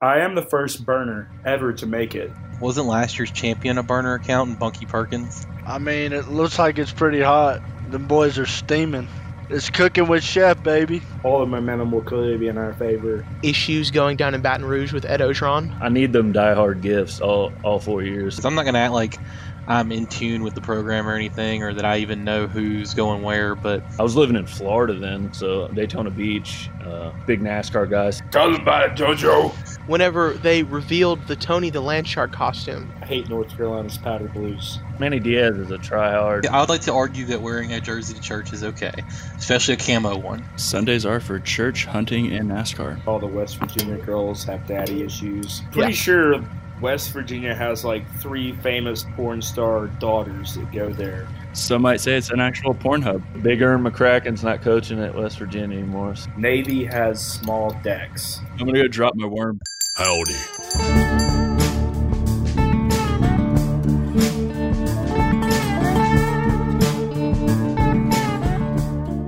I am the first burner ever to make it. Wasn't last year's champion a burner account in Bunky Perkins? I mean, it looks like it's pretty hot. Them boys are steaming. It's cooking with chef, baby. All the momentum will clearly be in our favor. Issues going down in Baton Rouge with Ed Orgeron. I need them diehard gifts all all four years. I'm not gonna act like I'm in tune with the program or anything, or that I even know who's going where. But I was living in Florida then, so Daytona Beach, uh, big NASCAR guys. Tell us about it, JoJo. Whenever they revealed the Tony the Landshark costume, I hate North Carolina's powder blues. Manny Diaz is a tryhard. I would like to argue that wearing a jersey to church is okay, especially a camo one. Sundays are for church, hunting, and NASCAR. All the West Virginia girls have daddy issues. Pretty Yeah. sure West Virginia has like three famous porn star daughters that go there. Some might say it's an actual porn hub. Big Ern McCracken's not coaching at West Virginia anymore. Navy has small decks. I'm gonna go drop my worm. Howdy.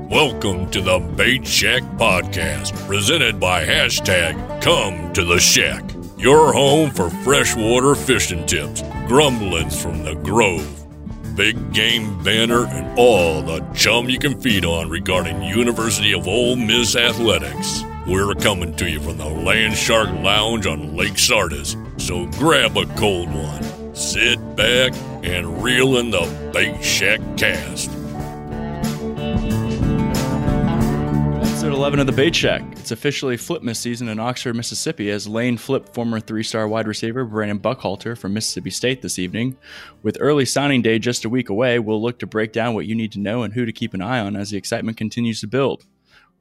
Welcome to the Bait Shack Podcast, presented by hashtag Come to the Shack, your home for freshwater fishing tips, grumblings from the Grove, big game banner, and all the chum you can feed on regarding University of Ole Miss athletics. We're coming to you from the Land Shark Lounge on Lake Sardis, so grab a cold one, sit back, and reel in the Bait Shack cast. Episode 11 of the Bait Shack. It's officially Flipmas season in Oxford, Mississippi, as Lane flipped former three star wide receiver Brandon Buckhalter from Mississippi State this evening. With early signing day just a week away, we'll look to break down what you need to know and who to keep an eye on as the excitement continues to build.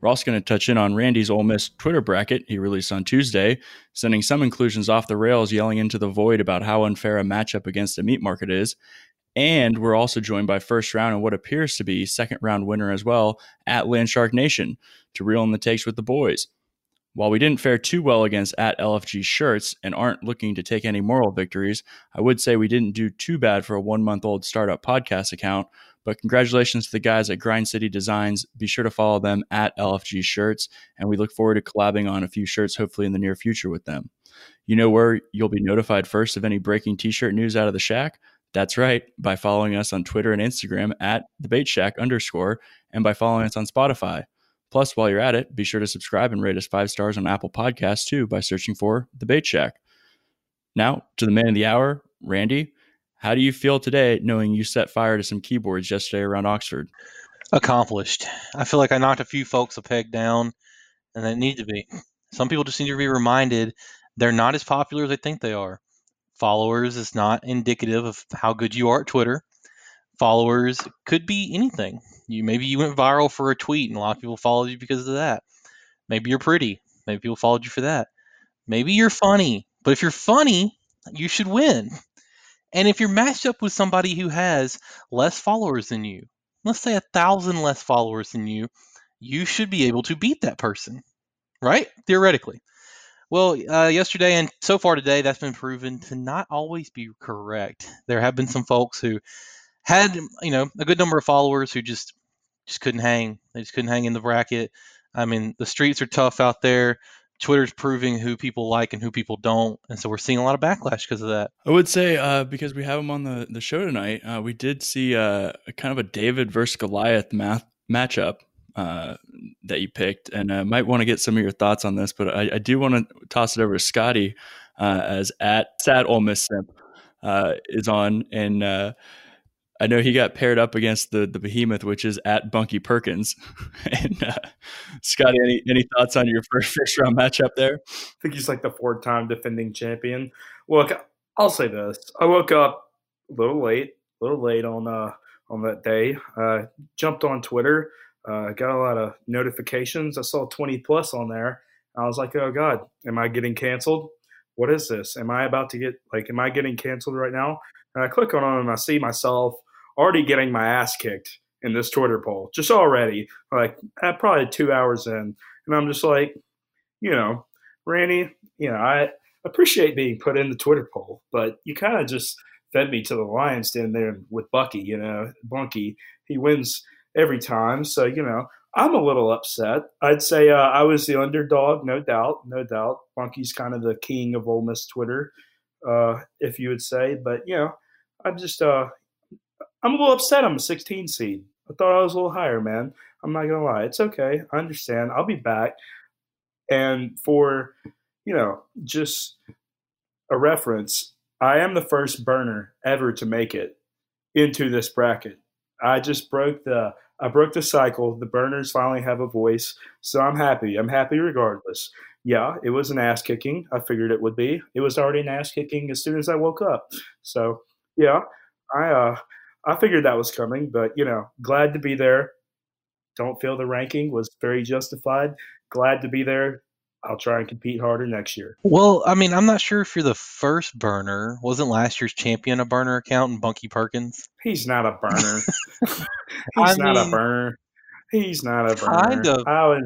We're also going to touch in on Randy's Ole Miss Twitter bracket he released on Tuesday, sending some inclusions off the rails, yelling into the void about how unfair a matchup against a meat market is. And we're also joined by first round and what appears to be second round winner as well at Landshark Nation to reel in the takes with the boys. While we didn't fare too well against at LFG shirts and aren't looking to take any moral victories, I would say we didn't do too bad for a one month old startup podcast account. But congratulations to the guys at Grind City Designs. Be sure to follow them at LFG Shirts, and we look forward to collabing on a few shirts hopefully in the near future with them. You know where you'll be notified first of any breaking t shirt news out of the shack? That's right, by following us on Twitter and Instagram at the Bait Shack underscore, and by following us on Spotify. Plus, while you're at it, be sure to subscribe and rate us five stars on Apple Podcasts too by searching for the Bait Shack. Now, to the man of the hour, Randy. How do you feel today knowing you set fire to some keyboards yesterday around Oxford? Accomplished. I feel like I knocked a few folks a peg down, and they need to be. Some people just need to be reminded they're not as popular as they think they are. Followers is not indicative of how good you are at Twitter. Followers could be anything. You maybe you went viral for a tweet, and a lot of people followed you because of that. Maybe you're pretty. Maybe people followed you for that. Maybe you're funny. But if you're funny, you should win. And if you're matched up with somebody who has less followers than you, let's say a thousand less followers than you, you should be able to beat that person, right? Theoretically. Well, uh, yesterday and so far today, that's been proven to not always be correct. There have been some folks who had, you know, a good number of followers who just just couldn't hang. They just couldn't hang in the bracket. I mean, the streets are tough out there. Twitter's proving who people like and who people don't, and so we're seeing a lot of backlash because of that. I would say uh, because we have him on the, the show tonight, uh, we did see uh, a kind of a David versus Goliath math matchup uh, that you picked, and I might want to get some of your thoughts on this. But I, I do want to toss it over to Scotty uh, as at sad Ole Miss simp uh, is on, and uh, I know he got paired up against the the behemoth, which is at Bunky Perkins. and uh, Scotty, any any thoughts on your first first round matchup there? I think he's like the four time defending champion. Look, I'll say this. I woke up a little late, a little late on uh on that day. Uh jumped on Twitter, uh got a lot of notifications. I saw 20 plus on there. I was like, oh God, am I getting canceled? What is this? Am I about to get like am I getting canceled right now? And I click on it and I see myself already getting my ass kicked in this Twitter poll. Just already. Like at probably two hours in. And I'm just like, you know, Randy, you know, I appreciate being put in the Twitter poll, but you kind of just fed me to the lions den there with Bucky, you know, Bunky. He wins every time. So, you know, I'm a little upset. I'd say uh, I was the underdog, no doubt, no doubt. Bunky's kind of the king of Ole Miss Twitter, uh, if you would say. But you know, I'm just uh, I'm a little upset. I'm a 16 seed. I thought I was a little higher, man. I'm not gonna lie. It's okay. I understand. I'll be back. And for you know, just a reference, I am the first burner ever to make it into this bracket. I just broke the I broke the cycle. The burners finally have a voice, so I'm happy. I'm happy regardless. Yeah, it was an ass kicking. I figured it would be. It was already an ass kicking as soon as I woke up. So yeah, I uh I figured that was coming, but you know, glad to be there. Don't feel the ranking was very justified. Glad to be there. I'll try and compete harder next year. Well, I mean, I'm not sure if you're the first burner. Wasn't last year's champion a burner account in Bunky Perkins? He's not a burner. He's I not a burner. He's not a burner. kind of. I would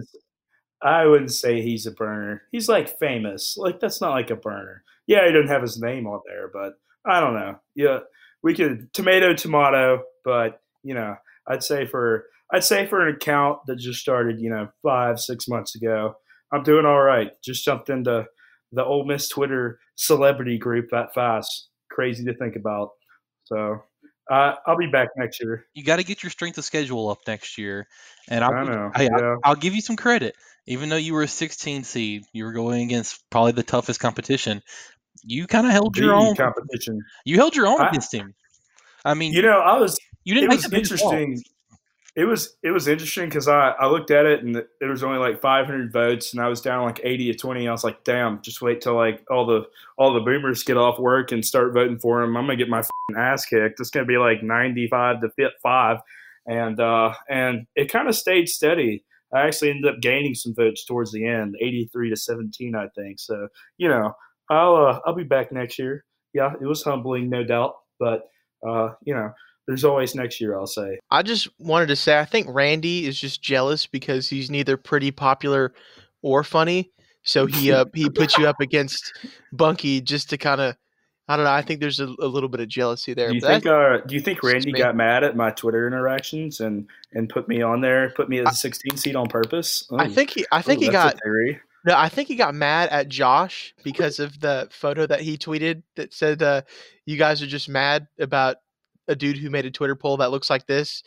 I wouldn't say he's a burner. He's like famous. Like that's not like a burner. Yeah, he doesn't have his name on there, but I don't know. Yeah, we could tomato tomato, but you know, I'd say for I'd say for an account that just started, you know, five six months ago, I'm doing all right. Just jumped into the Ole Miss Twitter celebrity group that fast. Crazy to think about. So uh, I'll be back next year. You got to get your strength of schedule up next year, and I'll I know. I'll- yeah. I'll give you some credit. Even though you were a 16 seed, you were going against probably the toughest competition. You kind of held your own. competition. You held your own I- against him. I mean, You know, I was you didn't it make was interesting. It was it was interesting because I, I looked at it and there was only like 500 votes and I was down like 80 to 20. I was like, damn, just wait till like all the all the boomers get off work and start voting for him. I'm gonna get my fing ass kicked. It's gonna be like 95 to five, and uh, and it kind of stayed steady. I actually ended up gaining some votes towards the end, 83 to 17, I think. So you know, I'll uh, I'll be back next year. Yeah, it was humbling, no doubt, but uh, you know, there's always next year. I'll say. I just wanted to say I think Randy is just jealous because he's neither pretty popular or funny. So he uh, he puts you up against Bunky just to kind of I don't know. I think there's a, a little bit of jealousy there. Do you think? Uh, do you think Randy got mad at my Twitter interactions and and put me on there, put me as a 16 seat on purpose? I think he I think Ooh, he got theory. No. I think he got mad at Josh because of the photo that he tweeted that said uh, you guys are just mad about a dude who made a Twitter poll that looks like this.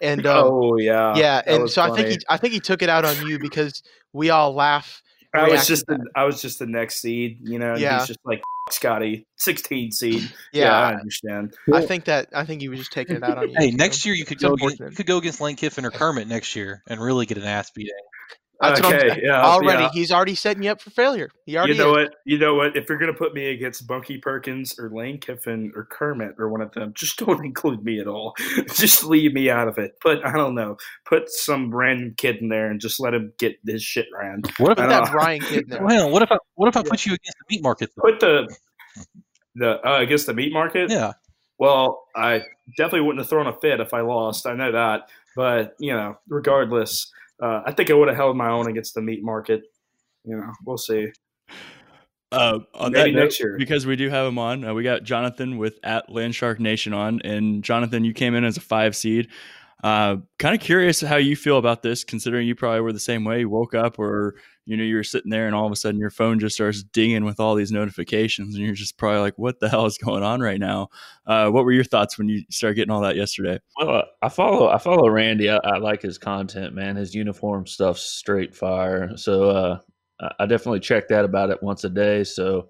And um, oh yeah, yeah, that and was so I think he I think he took it out on you because we all laugh. I was just the, I was just the next seed, you know. Yeah. he's just like Scotty, 16 seed. Yeah, Yeah, I understand. I think that I think he was just taking it out on you. Hey, next year you could go against, you could go against Lane Kiffin or Kermit next year and really get an ass beating. That's what I'm okay, yeah, already yeah. he's already setting you up for failure. He already You know is. what? You know what? If you're gonna put me against Bunky Perkins or Lane Kiffin or Kermit or one of them, just don't include me at all. just leave me out of it. Put I don't know. Put some random kid in there and just let him get his shit ran. What if I Put that Brian kid in there. well, what if I what if I put you against the meat market? Though? Put the the uh, against the meat market. Yeah, Well, I definitely wouldn't have thrown a fit if I lost. I know that, but you know, regardless, uh, I think I would have held my own against the meat market. You know, we'll see. Uh, on Maybe that note, next year. because we do have him on, uh, we got Jonathan with at Landshark Nation on, and Jonathan, you came in as a five seed. Uh, kind of curious how you feel about this, considering you probably were the same way. You woke up, or you know, you were sitting there, and all of a sudden your phone just starts dinging with all these notifications, and you're just probably like, "What the hell is going on right now?" Uh, what were your thoughts when you started getting all that yesterday? Well, I follow I follow Randy. I, I like his content, man. His uniform stuff's straight fire. So uh, I- I definitely check that about it once a day. So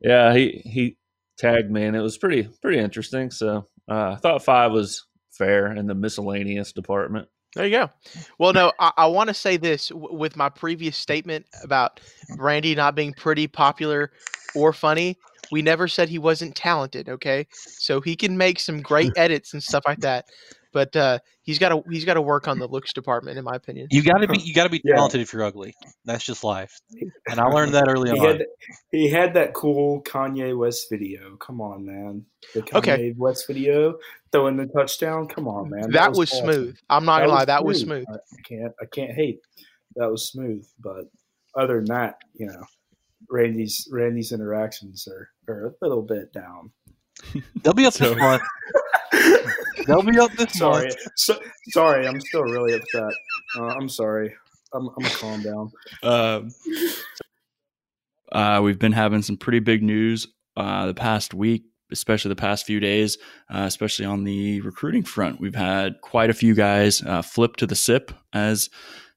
yeah, he he tagged me, and it was pretty pretty interesting. So uh, I thought five was fair in the miscellaneous department. There you go. Well, no, I, I want to say this w- with my previous statement about Randy not being pretty popular or funny. We never said he wasn't talented. Okay, so he can make some great edits and stuff like that. But uh, he's got to he's got to work on the looks department, in my opinion. you got to be you got to be Yeah. talented if you're ugly. That's just life, and I learned that early He on. had he had that cool Kanye West video. Come on, man. The Kanye Okay. West video throwing the touchdown. Come on, man. that was awesome. smooth. I'm not gonna lie, that was smooth. I I can't I can't hate. That was smooth. But other than that, you know, Randy's Randy's interactions are, are a little bit down. They'll be up So- this month. They'll be up this sorry, month. so, sorry, I'm still really upset. Uh, I'm sorry. I'm, I'm gonna calm down. Um, uh, we've been having some pretty big news uh, the past week, especially the past few days, uh, especially on the recruiting front. We've had quite a few guys uh, flip to the SIP, as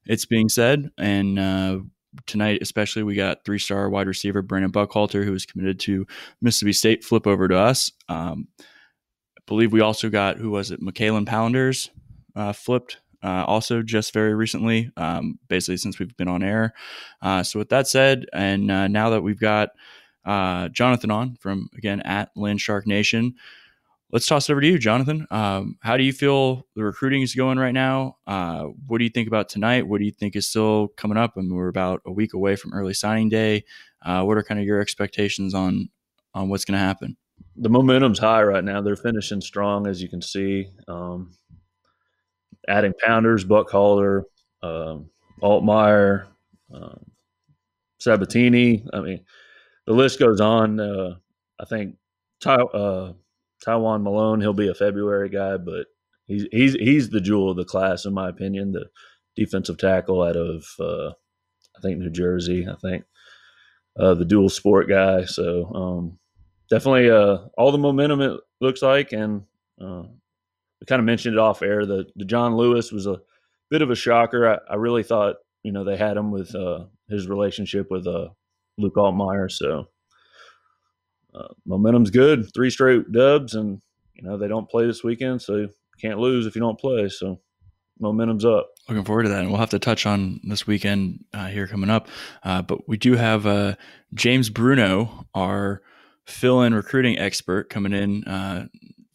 it's being said. And uh, tonight, especially, we got three star wide receiver Brandon Buckhalter, who is committed to Mississippi State, flip over to us. Um, I believe we also got, who was it, McKalen Pounders uh, flipped uh, also just very recently, um, basically since we've been on air. Uh, so with that said, and uh, now that we've got uh, Jonathan on from again at Land Shark Nation, let's toss it over to you, Jonathan. Um, how do you feel the recruiting is going right now? Uh, what do you think about tonight? What do you think is still coming up? I mean, we're about a week away from early signing day. Uh, what are kind of your expectations on on what's going to happen? The momentum's high right now. They're finishing strong, as you can see. Um, adding Pounders, Buckhalter, um, Altmyer, um, Sabatini. I mean, the list goes on. Uh, I think Ty, uh, Tywone Malone, he'll be a February guy, but he's he's he's the jewel of the class, in my opinion. The defensive tackle out of uh, I think New Jersey. I think uh, the dual sport guy. So um, definitely uh, all the momentum it looks like, and uh, we kind of mentioned it off air. The the John Lewis was a bit of a shocker. I, I really thought you know they had him with uh, his relationship with uh, Luke Altmyer. So uh, momentum's good. Three straight dubs, and you know they don't play this weekend, so you can't lose if you don't play. So momentum's up. Looking forward to that, and we'll have to touch on this weekend uh, here coming up. Uh, but we do have uh, James Bruno, our fill-in recruiting expert, coming in uh,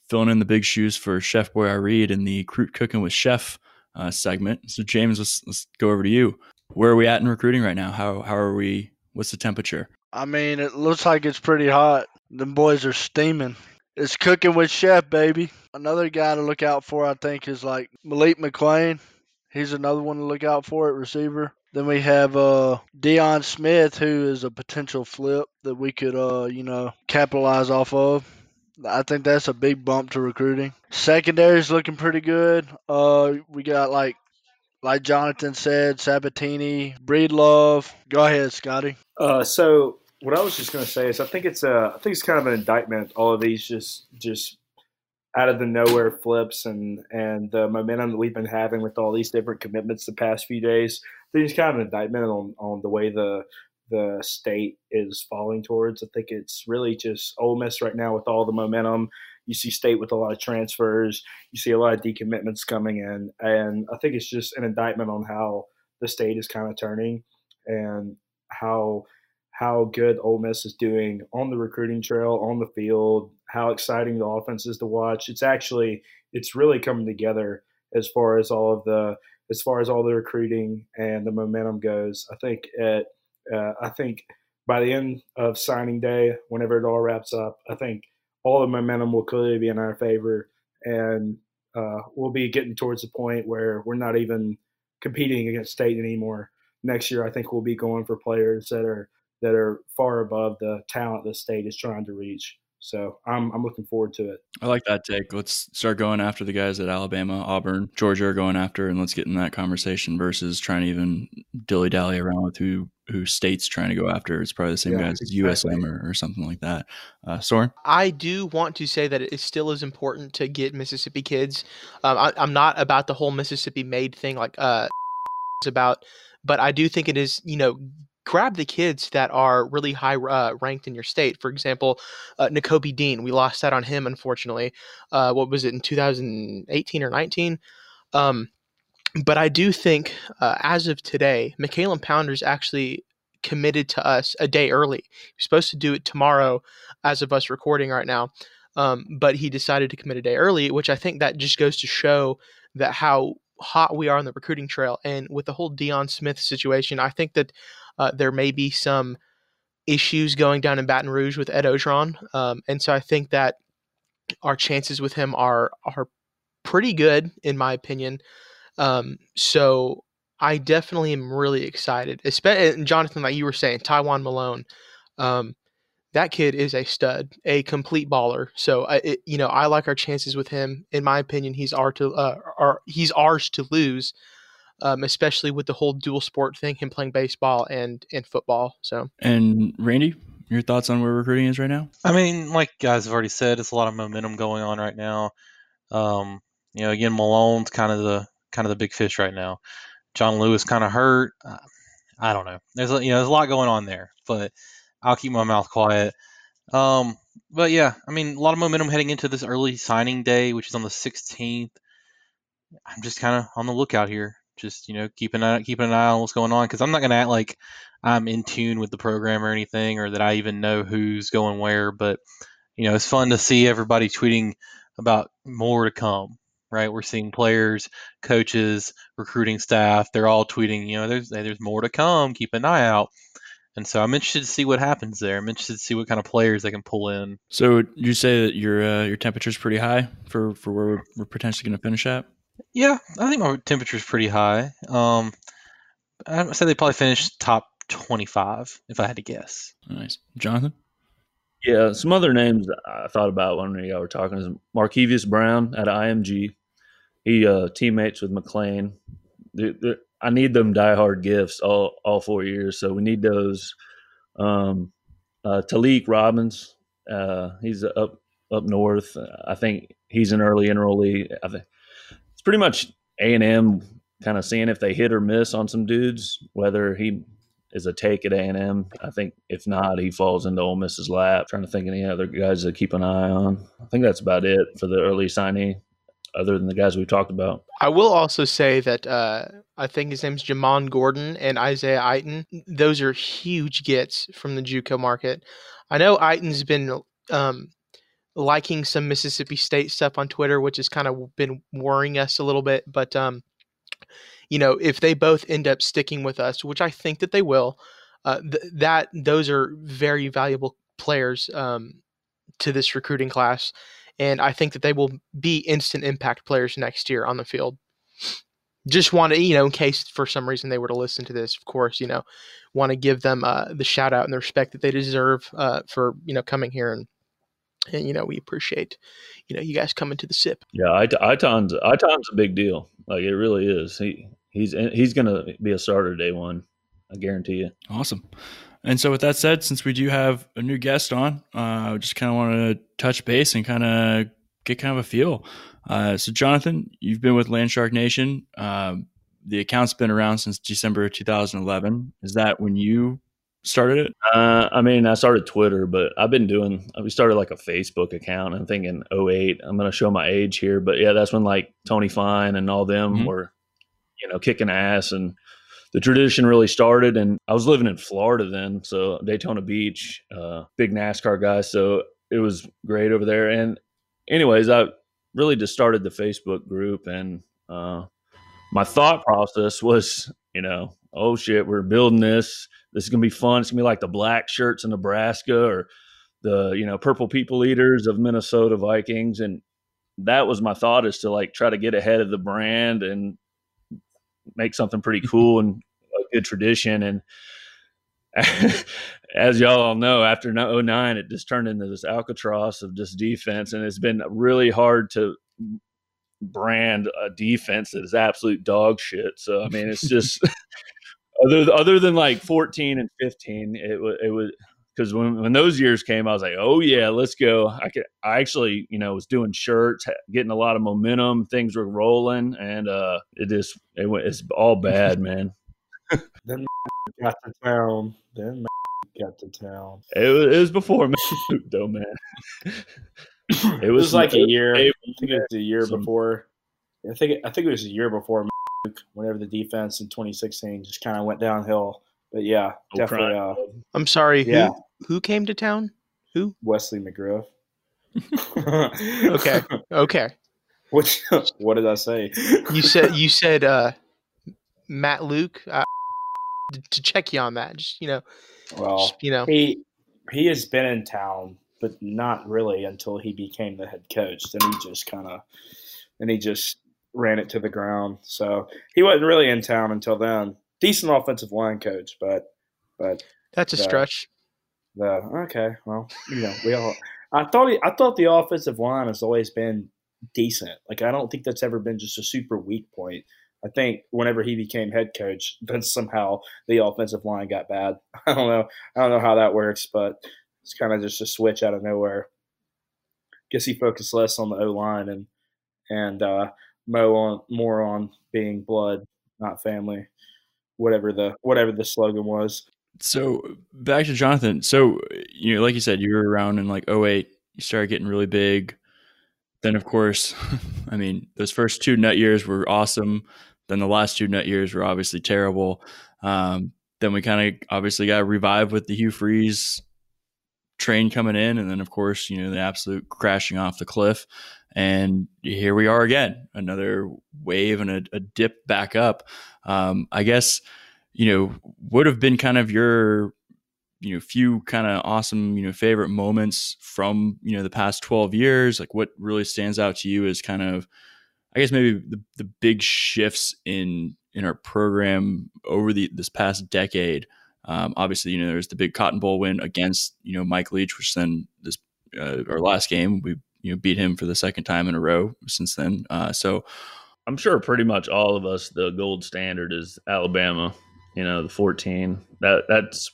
filling in the big shoes for Chef Boy Reed in the Cooking with Chef uh, segment. So, James, let's, let's go over to you. Where are we at in recruiting right now? How, how are we? What's the temperature? I mean, it looks like it's pretty hot. The boys are steaming. It's cooking with Chef, baby. Another guy to look out for, I think, is like Malik McLean. He's another one to look out for at receiver. Then we have uh, Deion Smith, who is a potential flip that we could, uh, you know, capitalize off of. I think that's a big bump to recruiting. Secondary is looking pretty good. Uh, we got like like Jonathan said, Sabatini, Breedlove. Go ahead, Scotty. Uh, so what I was just going to say is, I think it's a, I think it's kind of an indictment. All of these just, just out of the nowhere flips and and the momentum that we've been having with all these different commitments the past few days. It's kind of an indictment on on the way the the state is falling towards. I think it's really just Ole Miss right now with all the momentum. You see state with a lot of transfers. You see a lot of decommitments coming in, and I think it's just an indictment on how the state is kind of turning and how how good Ole Miss is doing on the recruiting trail, on the field, how exciting the offense is to watch. It's actually it's really coming together as far as all of the as far as all the recruiting and the momentum goes. I think at uh, I think by the end of signing day, whenever it all wraps up, I think all the momentum will clearly be in our favor, and uh, we'll be getting towards the point where we're not even competing against state anymore. Next year, I think we'll be going for players that are that are far above the talent the state is trying to reach. So I'm I'm looking forward to it. I like that take. Let's start going after the guys at Alabama, Auburn, Georgia are going after, and let's get in that conversation versus trying to even dilly dally around with who who states trying to go after. It's probably the same yeah, guys as USM or, or, something like that. Uh, Soren? I do want to say that it still is important to get Mississippi kids. Um, I, am not about the whole Mississippi made thing like uh about, but I do think it is you know grab the kids that are really high uh, ranked in your state. For example, uh, Dean, we lost that on him, unfortunately. Uh, what was it in 2018 or 19? Um, but I do think, uh, as of today, McKalen Pounders actually committed to us a day early. He's supposed to do it tomorrow, as of us recording right now. Um, but he decided to commit a day early, which I think that just goes to show that how hot we are on the recruiting trail. And with the whole Deion Smith situation, I think that uh, there may be some issues going down in Baton Rouge with Ed Orgeron, um, and so I think that our chances with him are are pretty good in my opinion. Um, so I definitely am really excited. Especially, Jonathan, like you were saying, Tywone Malone. Um, that kid is a stud, a complete baller. So, I, it, you know, I like our chances with him. In my opinion, he's our to uh, our, he's ours to lose. Um, especially with the whole dual sport thing, him playing baseball and and football. So And Randy, your thoughts on where recruiting is right now? I mean, like guys have already said, it's a lot of momentum going on right now. Um, you know, again, Malone's kind of the kind of the big fish right now. John Lewis kind of hurt. Uh, I don't know. There's a, you know there's a lot going on there, but I'll keep my mouth quiet. Um, but yeah, I mean, a lot of momentum heading into this early signing day, which is on the 16th. I'm just kind of on the lookout here. Just you know, keeping an eye, keeping an eye on what's going on because I'm not gonna act like I'm in tune with the program or anything, or that I even know who's going where. But you know, it's fun to see everybody tweeting about more to come. Right, we're seeing players, coaches, recruiting staff. They're all tweeting. You know, there's there's more to come. Keep an eye out. And so I'm interested to see what happens there. I'm interested to see what kind of players they can pull in. So you say that your uh, your temperature is pretty high for, for where we're potentially going to finish at? Yeah, I think my temperature is pretty high. Um, I'd say they probably finish top 25 if I had to guess. Nice, Jonathan. Yeah, some other names I thought about when y'all were talking is Markevius Brown at IMG. He uh, teammates with McLean. They're, they're, I need them diehard gifts all all four years, so we need those. Um, uh, Talik Robbins, uh, he's up up north. I think he's an early enrollee. I think it's pretty much A and M kind of seeing if they hit or miss on some dudes, whether he is a take at A and M. I think if not, he falls into Ole Miss's lap. trying to think of any other guys to keep an eye on. I think that's about it for the early signee, other than the guys we've talked about. I will also say that uh, I think his name's Jamon Gordon and Isaiah Iton. Those are huge gets from the JUCO market. I know Iton's been um, liking some Mississippi State stuff on Twitter, which has kind of been worrying us a little bit. But um, you know, if they both end up sticking with us, which I think that they will, uh, th- that those are very valuable players um, to this recruiting class, and I think that they will be instant impact players next year on the field. Just want to, you know, in case for some reason they were to listen to this, of course, you know, want to give them uh, the shout out and the respect that they deserve uh, for you know coming here and and you know we appreciate you know you guys coming to the sip. Yeah, Iton's Iton's a big deal. Like it really is. He he's he's gonna be a starter day one. I guarantee you. Awesome. And so, with that said, since we do have a new guest on, uh, I just kind of want to touch base and kind of get kind of a feel. Uh, so, Jonathan, you've been with Landshark Nation. Uh, the account's been around since December 2011. Is that when you started it? Uh, I mean, I started Twitter, but I've been doing. We started like a Facebook account. I'm thinking 08. I'm going to show my age here, but yeah, that's when like Tony Fein and all them mm-hmm. were, you know, kicking ass and the tradition really started. And I was living in Florida then, so Daytona Beach, uh, big NASCAR guy. So it was great over there. And anyways, I really just started the Facebook group, and uh, my thought process was, you know, oh shit, we're building this. This is gonna be fun. It's gonna be like the black shirts in Nebraska or the you know purple people eaters of Minnesota Vikings, and that was my thought is to like try to get ahead of the brand and make something pretty cool and a good tradition. And as y'all all know, after 09, it just turned into this Alcatraz of just defense, and it's been really hard to brand a defense that is absolute dog shit. So I mean, it's just other other than like 14 and 15, it was it was because when, when those years came, I was like, oh yeah, let's go. I could I actually you know was doing shirts, getting a lot of momentum, things were rolling, and uh, it just it went it's all bad, man. then got to town. Then got to town. It was, it was before though, man. It was, it was like a year. I think it was a year some, before. I think I think it was a year before whenever the defense in 2016 just kind of went downhill. But yeah, oh, definitely. Uh, I'm sorry. Yeah. Who, who came to town? Who? Wesley McGriff. okay. Okay. What? What did I say? You said you said uh, Matt Luke. Uh, to check you on that, just you know. Well, just, you know, he he has been in town but not really until he became the head coach. Then he just kind of, and he just ran it to the ground. So he wasn't really in town until then. Decent offensive line coach, but but that's a the, stretch. The okay, well, you know, we all. I thought he, I thought the offensive line has always been decent. Like I don't think that's ever been just a super weak point. I think whenever he became head coach, then somehow the offensive line got bad. I don't know. I don't know how that works, but it's kind of just a switch out of nowhere. Guess he focused less on the O line and and uh, Mo on more on being blood, not family. Whatever the whatever the slogan was. So back to Jonathan. So you know, like you said, you were around in like 08. You started getting really big. Then, of course, I mean, those first two nut years were awesome. Then the last two nut years were obviously terrible. Um, then we kind of obviously got revived with the Hugh Freeze train coming in, and then of course, you know, the absolute crashing off the cliff. And here we are again, another wave and a, a dip back up. Um, I guess you know would have been kind of your you know few kind of awesome you know favorite moments from you know the past 12 years like what really stands out to you is kind of i guess maybe the, the big shifts in in our program over the this past decade um, obviously you know there's the big cotton bowl win against you know mike leach which then this uh, our last game we you know beat him for the second time in a row since then uh, so I'm sure pretty much all of us the gold standard is Alabama. You know, the 14. That that's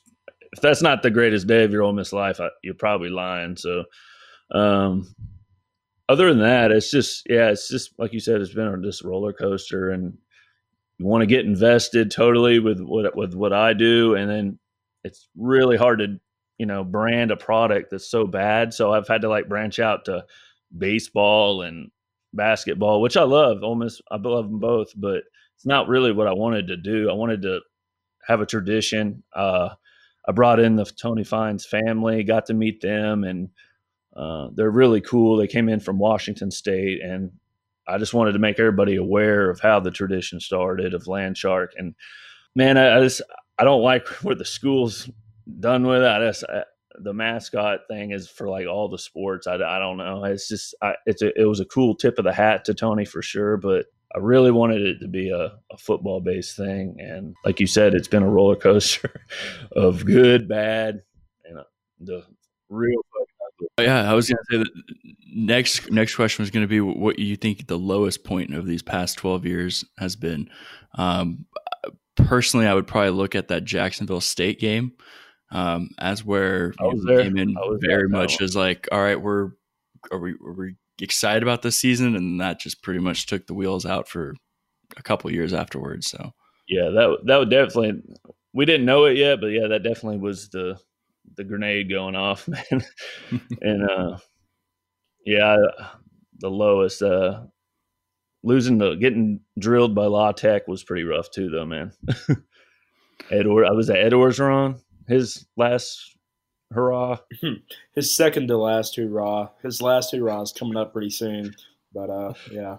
if that's not the greatest day of your Ole Miss life, I, you're probably lying. So, um, other than that, it's just yeah, it's just like you said, it's been on this roller coaster, and you want to get invested totally with what with what I do, and then it's really hard to you know brand a product that's so bad. So I've had to like branch out to baseball and basketball, which I love. almost. I love them both, but it's not really what I wanted to do. I wanted to have a tradition. Uh, I brought in the Tony Fein's family, got to meet them, and uh, they're really cool. They came in from Washington State, and I just wanted to make everybody aware of how the tradition started of Land Shark. And man, I, I just I don't like where the school's done with that. Just the mascot thing is for like all the sports. I, I don't know. It's just I, it's a, it was a cool tip of the hat to Tony for sure, but I really wanted it to be a, a football based thing. And like you said, it's been a roller coaster of good, bad, and uh, the real. Yeah, I was gonna say that next next question was gonna be what you think the lowest point of these past twelve years has been. Um, personally, I would probably look at that Jacksonville State game um, as where you came in very much as like, all right, we're are we are we excited about this season, and that just pretty much took the wheels out for a couple years afterwards. So Yeah, that that would definitely. We didn't know it yet, but yeah, that definitely was the the grenade going off, man. and uh, yeah, the lowest. Uh, losing the getting drilled by La Tech was pretty rough too, though, man. Ed, Or- I was at Ed Orgeron, his last hurrah. His second to last hurrah. His last hurrah is coming up pretty soon. But uh, yeah.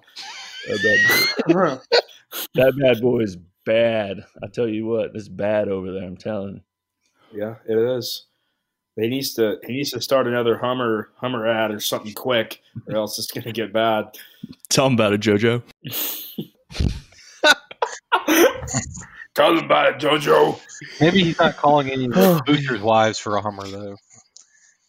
That bad, that bad boy is bad. I tell you what, it's bad over there. I'm telling. you. Yeah, it is. He needs to he needs to start another Hummer Hummer ad or something quick, or else it's gonna get bad. tell him about it, JoJo. Tell them about it, JoJo. Maybe he's not calling any of the boosters' wives for a Hummer though.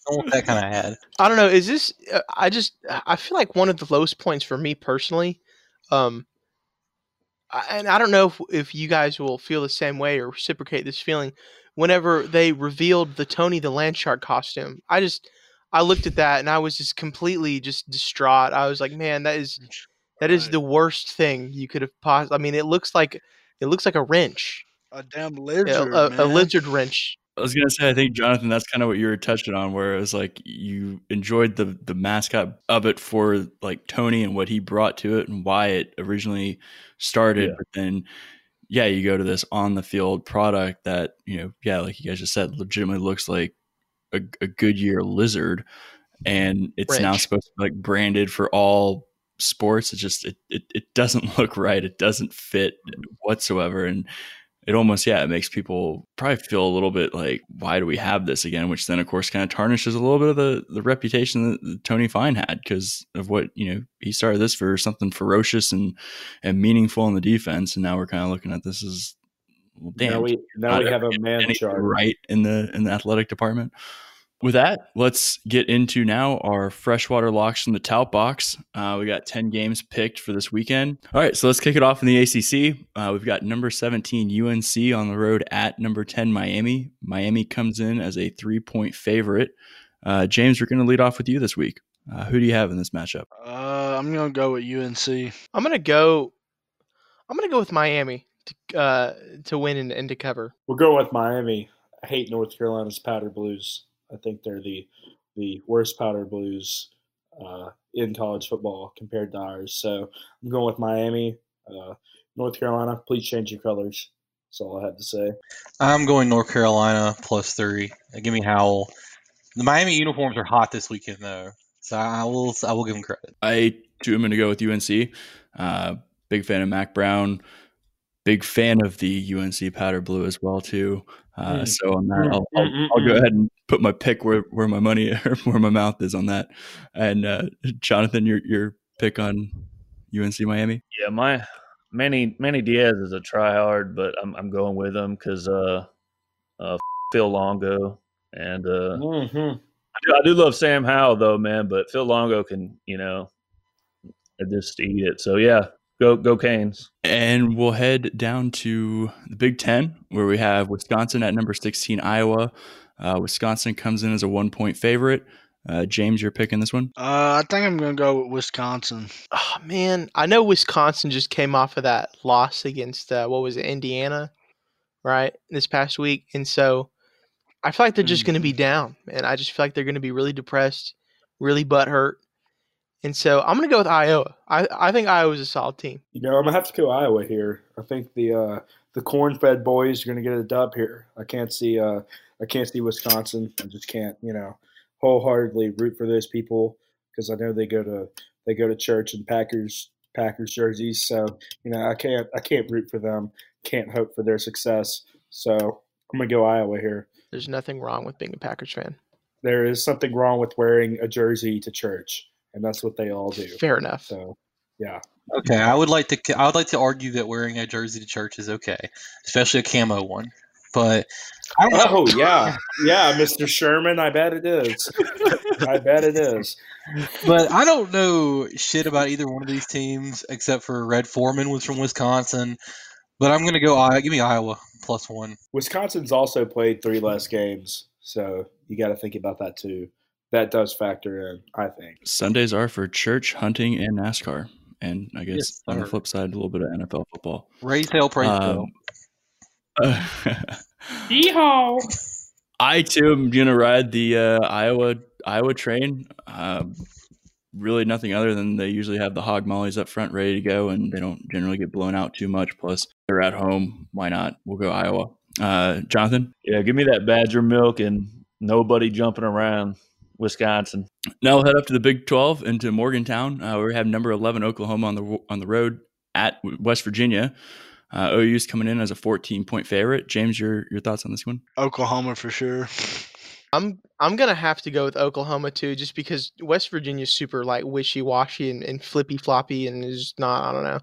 Don't want that kind of ad. I don't know. Is this? Uh, I just I feel like one of the lowest points for me personally. Um, I- and I don't know if, if you guys will feel the same way or reciprocate this feeling. Whenever they revealed the Tony the Land Shark costume, I just I looked at that and I was just completely just distraught. I was like, man, that is that is Right. the worst thing you could have possibly. I mean, it looks like it looks like a wrench, A damn Yeah, lizard, a, a man. lizard wrench. I was gonna say, I think Jonathan, that's kind of what you were touching on, where it was like you enjoyed the the mascot of it for like Tony and what he brought to it and why it originally started, Yeah. but then yeah, you go to this on the field product that you know, yeah, like you guys just said, legitimately looks like a, a Goodyear lizard, and it's now supposed to be like branded for all sports. It just it, it it doesn't look right. It doesn't fit whatsoever, and it almost yeah it makes people probably feel a little bit like why do we have this again which then of course kind of tarnishes a little bit of the the reputation that, tony Fein had because of what you know he started this for something ferocious and and meaningful in the defense and now we're kind of looking at this as well, damn now we now we have a man chart. right in the in the athletic department with that, let's get into now our freshwater locks from the tout box. Uh, we got 10 games picked for this weekend. All right, so let's kick it off in the ACC. Uh, we've got number 17 UNC on the road at number 10 Miami. Miami comes in as a three point favorite. Uh, James, we're going to lead off with you this week. Uh, who do you have in this matchup? Uh, I'm gonna go with UNC. I'm gonna go. I'm gonna go with Miami to uh, to win and, and to cover. We're going with Miami. I hate North Carolina's powder blues. I think they're the the worst powder blues uh, in college football compared to ours. So I'm going with Miami. Uh, North Carolina, please change your colors. That's all I have to say. I'm going North Carolina plus three. Give me Howell. The Miami uniforms are hot this weekend, though, so I will I will give them credit. I too am going to go with UNC. Uh, big fan of Mack Brown. Big fan of the UNC powder blue as well too. Uh, Mm. So on that, Mm, I'll, I'll, mm, I'll mm, go ahead and put my pick where, where my money or where my mouth is on that. And uh, Jonathan, your your pick on UNC Miami. Yeah, my Manny Manny Diaz is a try hard, but I'm I'm going with him because uh, uh, Phil Longo and uh, hmm I do, I do love Sam Howell though, man. But Phil Longo can you know just eat it. So yeah, go go Canes. And we'll head down to the Big Ten, where we have Wisconsin at number 16, Iowa. Uh, Wisconsin comes in as a one point favorite. Uh, James, you're picking this one. Uh, I think I'm gonna go with Wisconsin. Oh man, I know Wisconsin just came off of that loss against uh, what was it, Indiana, right? This past week, and so I feel like they're just going to be down, and I just feel like they're going to be really depressed, really butthurt, and so I'm going to go with Iowa. I I think Iowa's a solid team. You know, I'm gonna have to go Iowa here. I think the the corn-fed boys are gonna get a dub here. I can't see uh, I can't see Wisconsin. I just can't, you know, wholeheartedly root for those people because I know they go to they go to church in Packers Packers jerseys. So you know, I can't I can't root for them. Can't hope for their success. So I'm gonna go Iowa here. There's nothing wrong with being a Packers fan. There is something wrong with wearing a jersey to church, and that's what they all do. Fair enough. So yeah. Okay, I would like to I would like to argue that wearing a jersey to church is okay, especially a camo one. But I don't know. Oh yeah, yeah, Mr. Sherman. I bet it is. I bet it is. But I don't know shit about either one of these teams except for Red Foreman was from Wisconsin. But I'm gonna go. Give me Iowa plus one. Wisconsin's also played three less games, so you got to think about that too. That does factor in, I think. Sundays are for church, hunting, and NASCAR. And I guess Yes, on the flip side, a little bit of NFL football. Raise hell, praise Um, hell. Yeehaw! I too am gonna ride the uh, Iowa Iowa train. Um, really, nothing other than they usually have the hog mollies up front ready to go, and they don't generally get blown out too much. Plus, they're at home. Why not? We'll go Iowa. Uh, Jonathan. Yeah, give me that Badger milk and nobody jumping around. Wisconsin. Now we'll head up to the Big Twelve into Morgantown. Uh, where we have number eleven Oklahoma on the on the road at West Virginia. Uh, OU's coming in as a fourteen point favorite. James, your your thoughts on this one? Oklahoma for sure. I'm I'm gonna have to go with Oklahoma too, just because West Virginia's super like wishy washy and, and flippy floppy and is not. I don't know.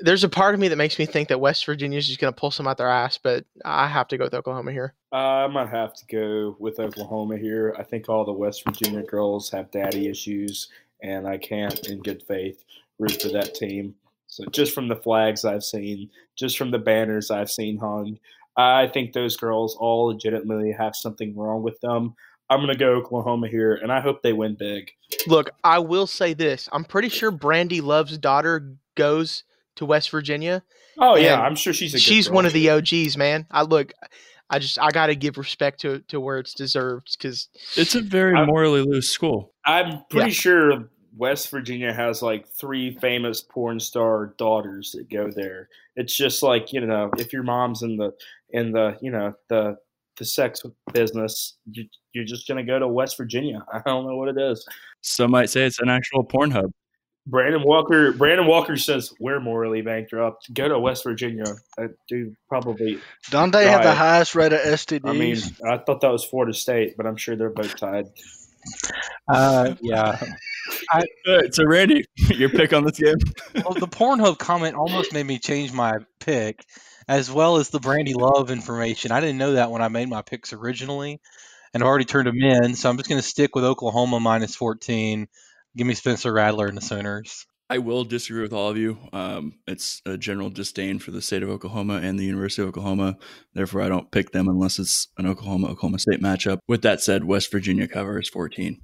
There's a part of me that makes me think that West Virginia's just gonna pull some out their ass, but I have to go with Oklahoma here. Uh, I might have to go with Oklahoma here. I think all the West Virginia girls have daddy issues, and I can't, in good faith, root for that team. So just from the flags I've seen, just from the banners I've seen hung, I think those girls all legitimately have something wrong with them. I'm gonna go Oklahoma here, and I hope they win big. Look, I will say this: I'm pretty sure Brandy Love's daughter goes to West Virginia. Oh yeah, I'm sure she's a good She's girl. one of the OGs, man. I look, I just I got to give respect to to where it's deserved because It's a very I- morally loose school. I'm pretty Yeah. sure West Virginia has like three famous porn star daughters that go there. It's just like you know, if your mom's in the in the you know the the sex business, you, you're just gonna go to West Virginia. I don't know what it is. Some might say it's an actual porn hub. Brandon Walker. Brandon Walker says we're morally bankrupt. Go to West Virginia. That dude probably. Don't they have the highest rate of STDs? I mean, I thought that was Florida State, but I'm sure they're both tied. Uh, yeah. All right, so Randy, your pick on this game? Well, the Pornhub comment almost made me change my pick, as well as the Brandy Love information. I didn't know that when I made my picks originally, and I've already turned them in. So I'm just going to stick with Oklahoma minus 14. Give me Spencer Rattler and the Sooners. I will disagree with all of you. Um, it's a general disdain for the state of Oklahoma and the University of Oklahoma. Therefore, I don't pick them unless it's an Oklahoma Oklahoma State matchup. With that said, West Virginia cover is 14.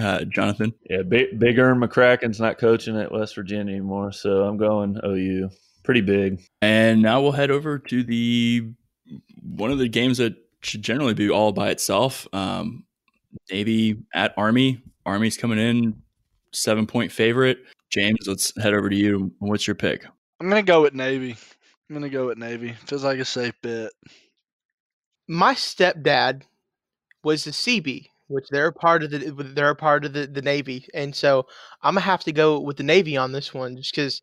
Uh, Jonathan? Yeah, big, Big Ern McCracken's not coaching at West Virginia anymore, so I'm going OU. Pretty big. And now we'll head over to the one of the games that should generally be all by itself. Um, Navy at Army. Army's coming in seven point favorite. James, let's head over to you. What's your pick? I'm gonna go with Navy. I'm gonna go with Navy. Feels like a safe bet. My stepdad was the CB, which they're a part of the they're a part of the, the Navy, and so I'm gonna have to go with the Navy on this one, just because,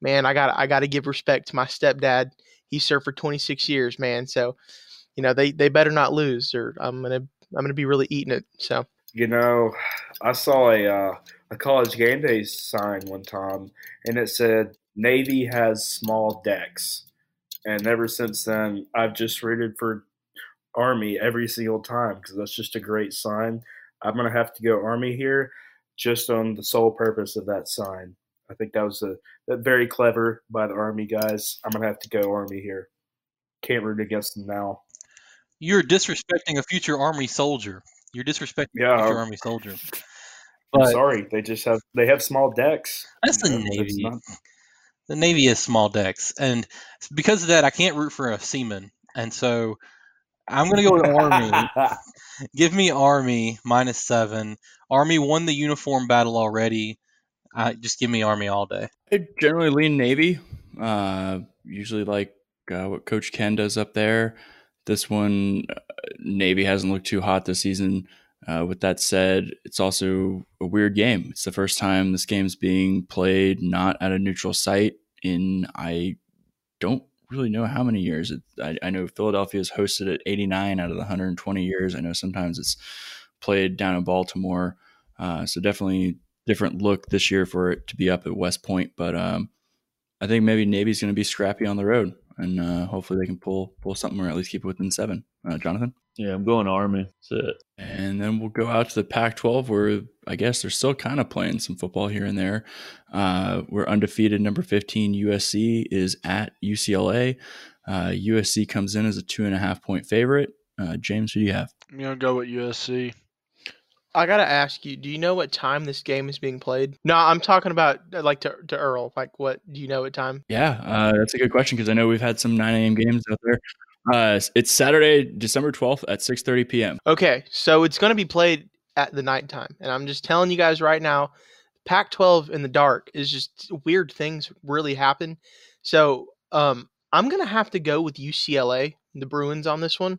man, I got I got to give respect to my stepdad. He served for 26 years, man. So, you know, they they better not lose, or I'm gonna I'm gonna be really eating it. So. You know, I saw a uh, a college game day sign one time, and it said Navy has small decks. And ever since then, I've just rooted for Army every single time because that's just a great sign. I'm gonna have to go Army here, just on the sole purpose of that sign. I think that was a that very clever by the Army guys. I'm gonna have to go Army here. Can't root against them now. You're disrespecting a future Army soldier. You're disrespecting Yeah. a future Army soldier. I'm sorry, they just have they have small decks. That's the know, it's Navy. not- the Navy has small decks, and because of that, I can't root for a seaman, and so I'm going to go with Army. Give me Army minus seven. Army won the uniform battle already. I just give me Army all day. I generally lean Navy. Uh, usually like uh, what Coach Ken does up there. This one, uh, Navy hasn't looked too hot this season. Uh, with that said, it's also a weird game. It's the first time this game's being played not at a neutral site in I don't really know how many years. It, I, I know Philadelphia has hosted it 89 out of the 120 years. I know sometimes it's played down in Baltimore. Uh, so definitely different look this year for it to be up at West Point. But um, I think maybe Navy's going to be scrappy on the road, and uh, hopefully they can pull pull something or at least keep it within seven. Uh, Jonathan, Yeah, I'm going Army. That's it. and then we'll go out to the Pac-12, where I guess they're still kind of playing some football here and there. Uh, we're undefeated. Number 15 USC is at UCLA. Uh, USC comes in as a two and a half point favorite. Uh, James, who do you have? I'm gonna go with USC. I gotta ask you, do you know what time this game is being played? No, I'm talking about uh, like to, to Earl. Like, what do you know what time? Yeah, uh, that's a good question because I know we've had some 9 a.m. games out there. Uh, it's Saturday, December 12th at 6:30 p.m. Okay, so it's gonna be played at the nighttime, and I'm just telling you guys right now, Pac-12 in the dark is just weird things really happen. So, um, I'm gonna have to go with UCLA, the Bruins on this one,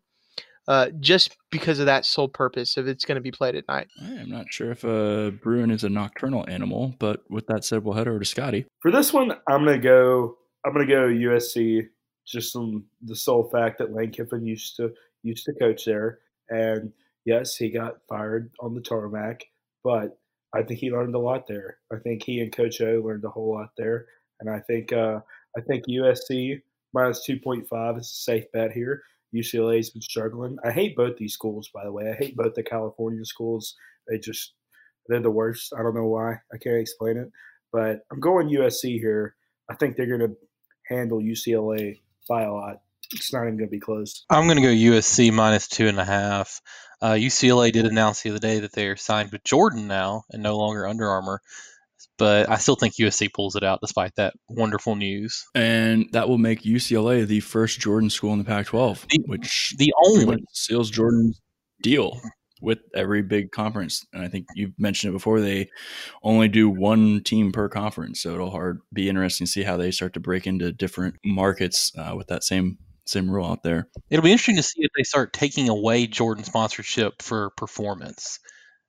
uh, just because of that sole purpose if it's gonna be played at night. I'm not sure if a Bruin is a nocturnal animal, but with that said, we'll head over to Scotty. For this one, I'm gonna go. I'm gonna go USC. Just the sole fact that Lane Kiffin used to used to coach there, and yes, he got fired on the tarmac, but I think he learned a lot there. I think he and Coach O learned a whole lot there, and I think uh, I think USC minus two point five is a safe bet here. UCLA's been struggling. I hate both these schools, by the way. I hate both the California schools. They just they're the worst. I don't know why. I can't explain it. But I'm going USC here. I think they're going to handle UCLA by a lot. It's not even going to be close. I'm going to go USC minus two and a half. Uh, UCLA did announce the other day that they are signed with Jordan now and no longer Under Armour. But I still think USC pulls it out despite that wonderful news. And that will make UCLA the first Jordan school in the Pac 12, which The only much seals Jordan's deal with every big conference. And I think you've mentioned it before, they only do one team per conference. So it'll hard be interesting to see how they start to break into different markets uh, with that same same rule out there. It'll be interesting to see if they start taking away Jordan sponsorship for performance.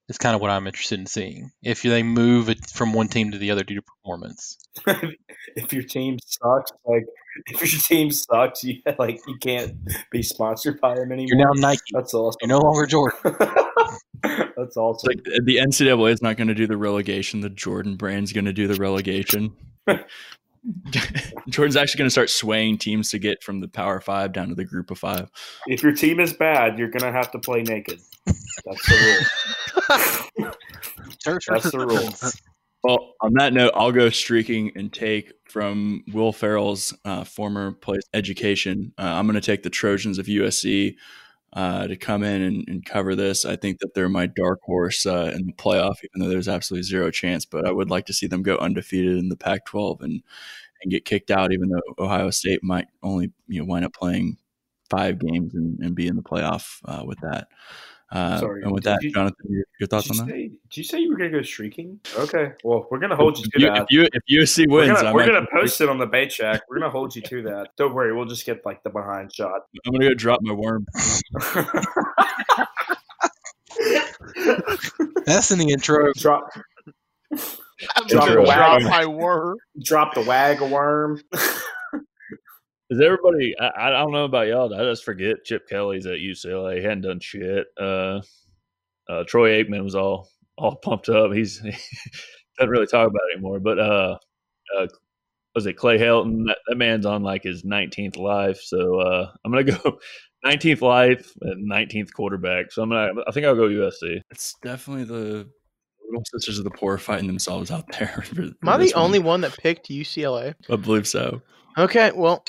Is kind of what I'm interested in seeing. If they move it from one team to the other due to performance. if your team sucks, like if your team sucks, you like you can't be sponsored by them anymore. You're now Nike. That's awesome. You're no longer Jordan. That's It's awesome. like the NCAA is not going to do the relegation. The Jordan brand's going to do the relegation. Jordan's actually going to start swaying teams to get from the Power Five down to the Group of Five. If your team is bad, you're gonna have to play naked. That's the rule. That's the rule. Well, on that note, I'll go streaking and take from Will Ferrell's uh, former place education. Uh, I'm going to take the Trojans of USC uh, to come in and, and, cover this. I think that they're my dark horse uh, in the playoff, even though there's absolutely zero chance. But I would like to see them go undefeated in the Pac-12 and and get kicked out, even though Ohio State might only you know wind up playing five games and, and be in the playoff uh, with that. Uh, Sorry, and with did that, you- Jonathan, your, your thoughts Did you, on that? say, did you say you were gonna go streaking? Okay, well, we're gonna hold you If to you, that. if, you, if USC we're wins, gonna, we're gonna post it on the Bait Shack. We're gonna hold you to that. Don't worry, we'll just get like the behind shot. I'm gonna go drop my worm. That's in the intro. drop, I'm Drop gonna drop my worm. drop the wag a worm. Is everybody? I, I don't know about y'all. I just forget Chip Kelly's at UCLA. He hadn't done shit. Uh, uh, Troy Aikman was all all pumped up. He's he doesn't really talk about it anymore. But uh, uh, was it Clay Helton? That, that man's on like his 19th life. So uh, I'm gonna go 19th life and 19th quarterback. So I'm gonna. I think I'll go USC. It's definitely the little sisters of the poor fighting themselves out there. for- Am I the this one. only one that picked UCLA? I believe so. Okay, well,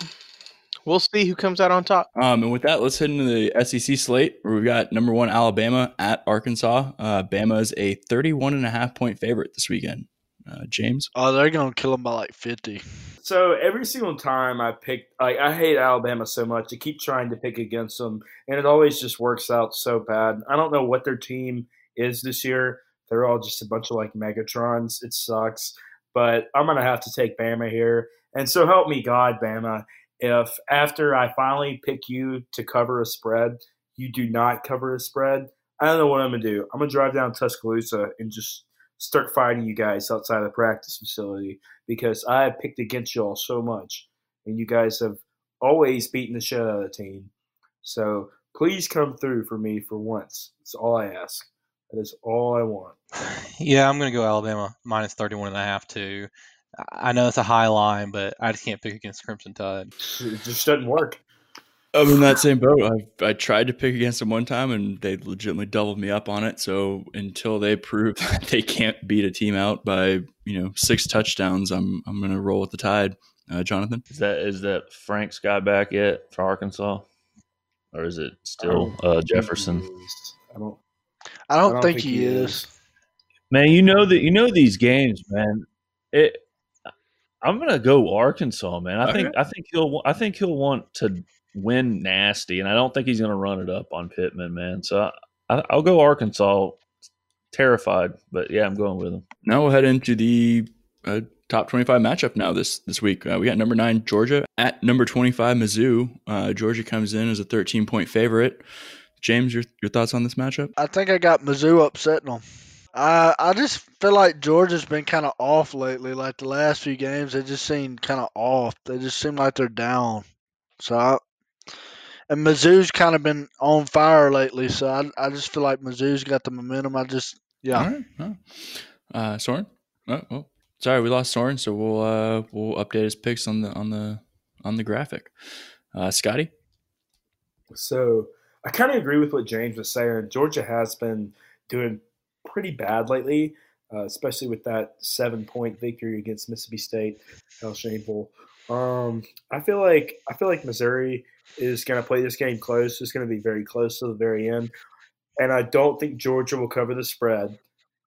we'll see who comes out on top. Um, and with that, let's head into the SEC slate where we've got number one Alabama at Arkansas. Uh, Bama is a 31 and a half point favorite this weekend. Uh, James, Oh, they're gonna kill him by like fifty. So every single time I pick, like I hate Alabama so much. I keep trying to pick against them, and it always just works out so bad. I don't know what their team is this year. They're all just a bunch of like Megatrons. It sucks, but I'm gonna have to take Bama here. And so help me God, Bama. If after I finally pick you to cover a spread, you do not cover a spread, I don't know what I'm gonna do. I'm gonna drive down Tuscaloosa and just start fighting you guys outside the practice facility because I have picked against y'all so much, and you guys have always beaten the shit out of the team. So please come through for me for once. That's all I ask. That is all I want. Yeah, I'm to go Alabama minus 31 and a half too. I I know it's a high line, but I just can't pick against Crimson Tide. It just doesn't work. I'm in that same boat. I, I tried to pick against them one time and they legitimately doubled me up on it. So until they prove that they can't beat a team out by you know six touchdowns, I'm I'm gonna roll with the tide. Uh, Jonathan, Is that is that Franks guy back yet for Arkansas, or is it still I don't uh, think he Jefferson? I don't. I don't, think, he, is. Man, you know that you know these games, man. It. I'm gonna go Arkansas, man. I think I think he'll I think he'll want to win nasty, and I don't think he's gonna run it up on Pittman, man. So I, I, I'll go Arkansas. Terrified, but yeah, I'm going with him. now we'll head into the uh, top 25 matchup now this this week. Uh, we got number nine Georgia at number 25 Mizzou. Uh, Georgia comes in as a 13 point favorite. James, your your thoughts on this matchup? I think I got Mizzou upsetting them. I I just feel like Georgia's been kind of off lately. Like the last few games, they just seem kind of off. They just seem like they're down. So I, and Mizzou's kind of been on fire lately. So I I just feel like Mizzou's got the momentum. I just yeah. All right. Uh, Soren. Oh, oh, sorry, we lost Soren. So we'll uh, we'll update his picks on the on the on the graphic. Uh, Scotty. So I kind of agree with what James was saying. Georgia has been doing pretty bad lately, uh, especially with that seven point victory against Mississippi State. How shameful. Um, I feel like I feel like Missouri is going to play this game close. It's going to be very close to the very end, and I don't think Georgia will cover the spread.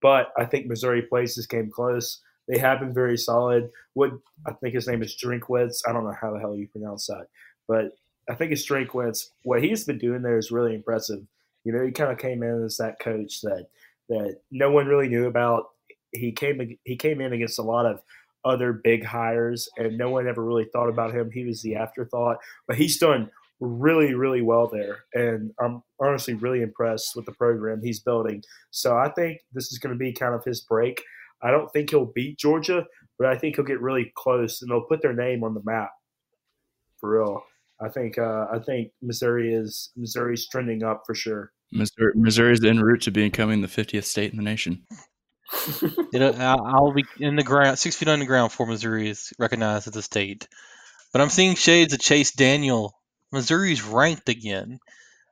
But I think Missouri plays this game close. They have been very solid. What I think his name is Drinkwitz. I don't know how the hell you pronounce that, but I think it's Drinkwitz. What he's been doing there is really impressive. You know, he kind of came in as that coach that that no one really knew about. He came he came in against a lot of other big hires, and no one ever really thought about him. He was the afterthought, but he's done really really well there, and I'm honestly really impressed with the program he's building. So I think this is going to be kind of his break. I don't think he'll beat Georgia, but I think he'll get really close, and they'll put their name on the map for real. I think uh, I think Missouri is Missouri's trending up for sure. Missouri, Missouri is en route to becoming the 50th state in the nation. It, I- I'll be in the ground, six feet underground for Missouri is recognized as a state. But I'm seeing shades of Chase Daniel. Missouri's ranked again.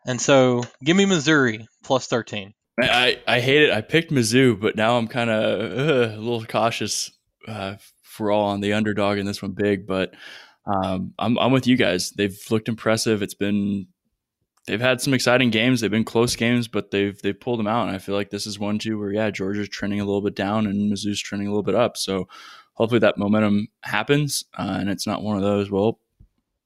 And so give me Missouri plus 13. I, I, hate it. I picked Mizzou, but now I'm kind of uh, a little cautious. Uh, we're all on the underdog in this one big, but um, I'm, I'm with you guys. They've looked impressive. It's been they've had some exciting games. They've been close games, but they've they've pulled them out. And I feel like this is one too where yeah, Georgia's trending a little bit down and Mizzou's trending a little bit up. So hopefully that momentum happens uh, and it's not one of those. Well,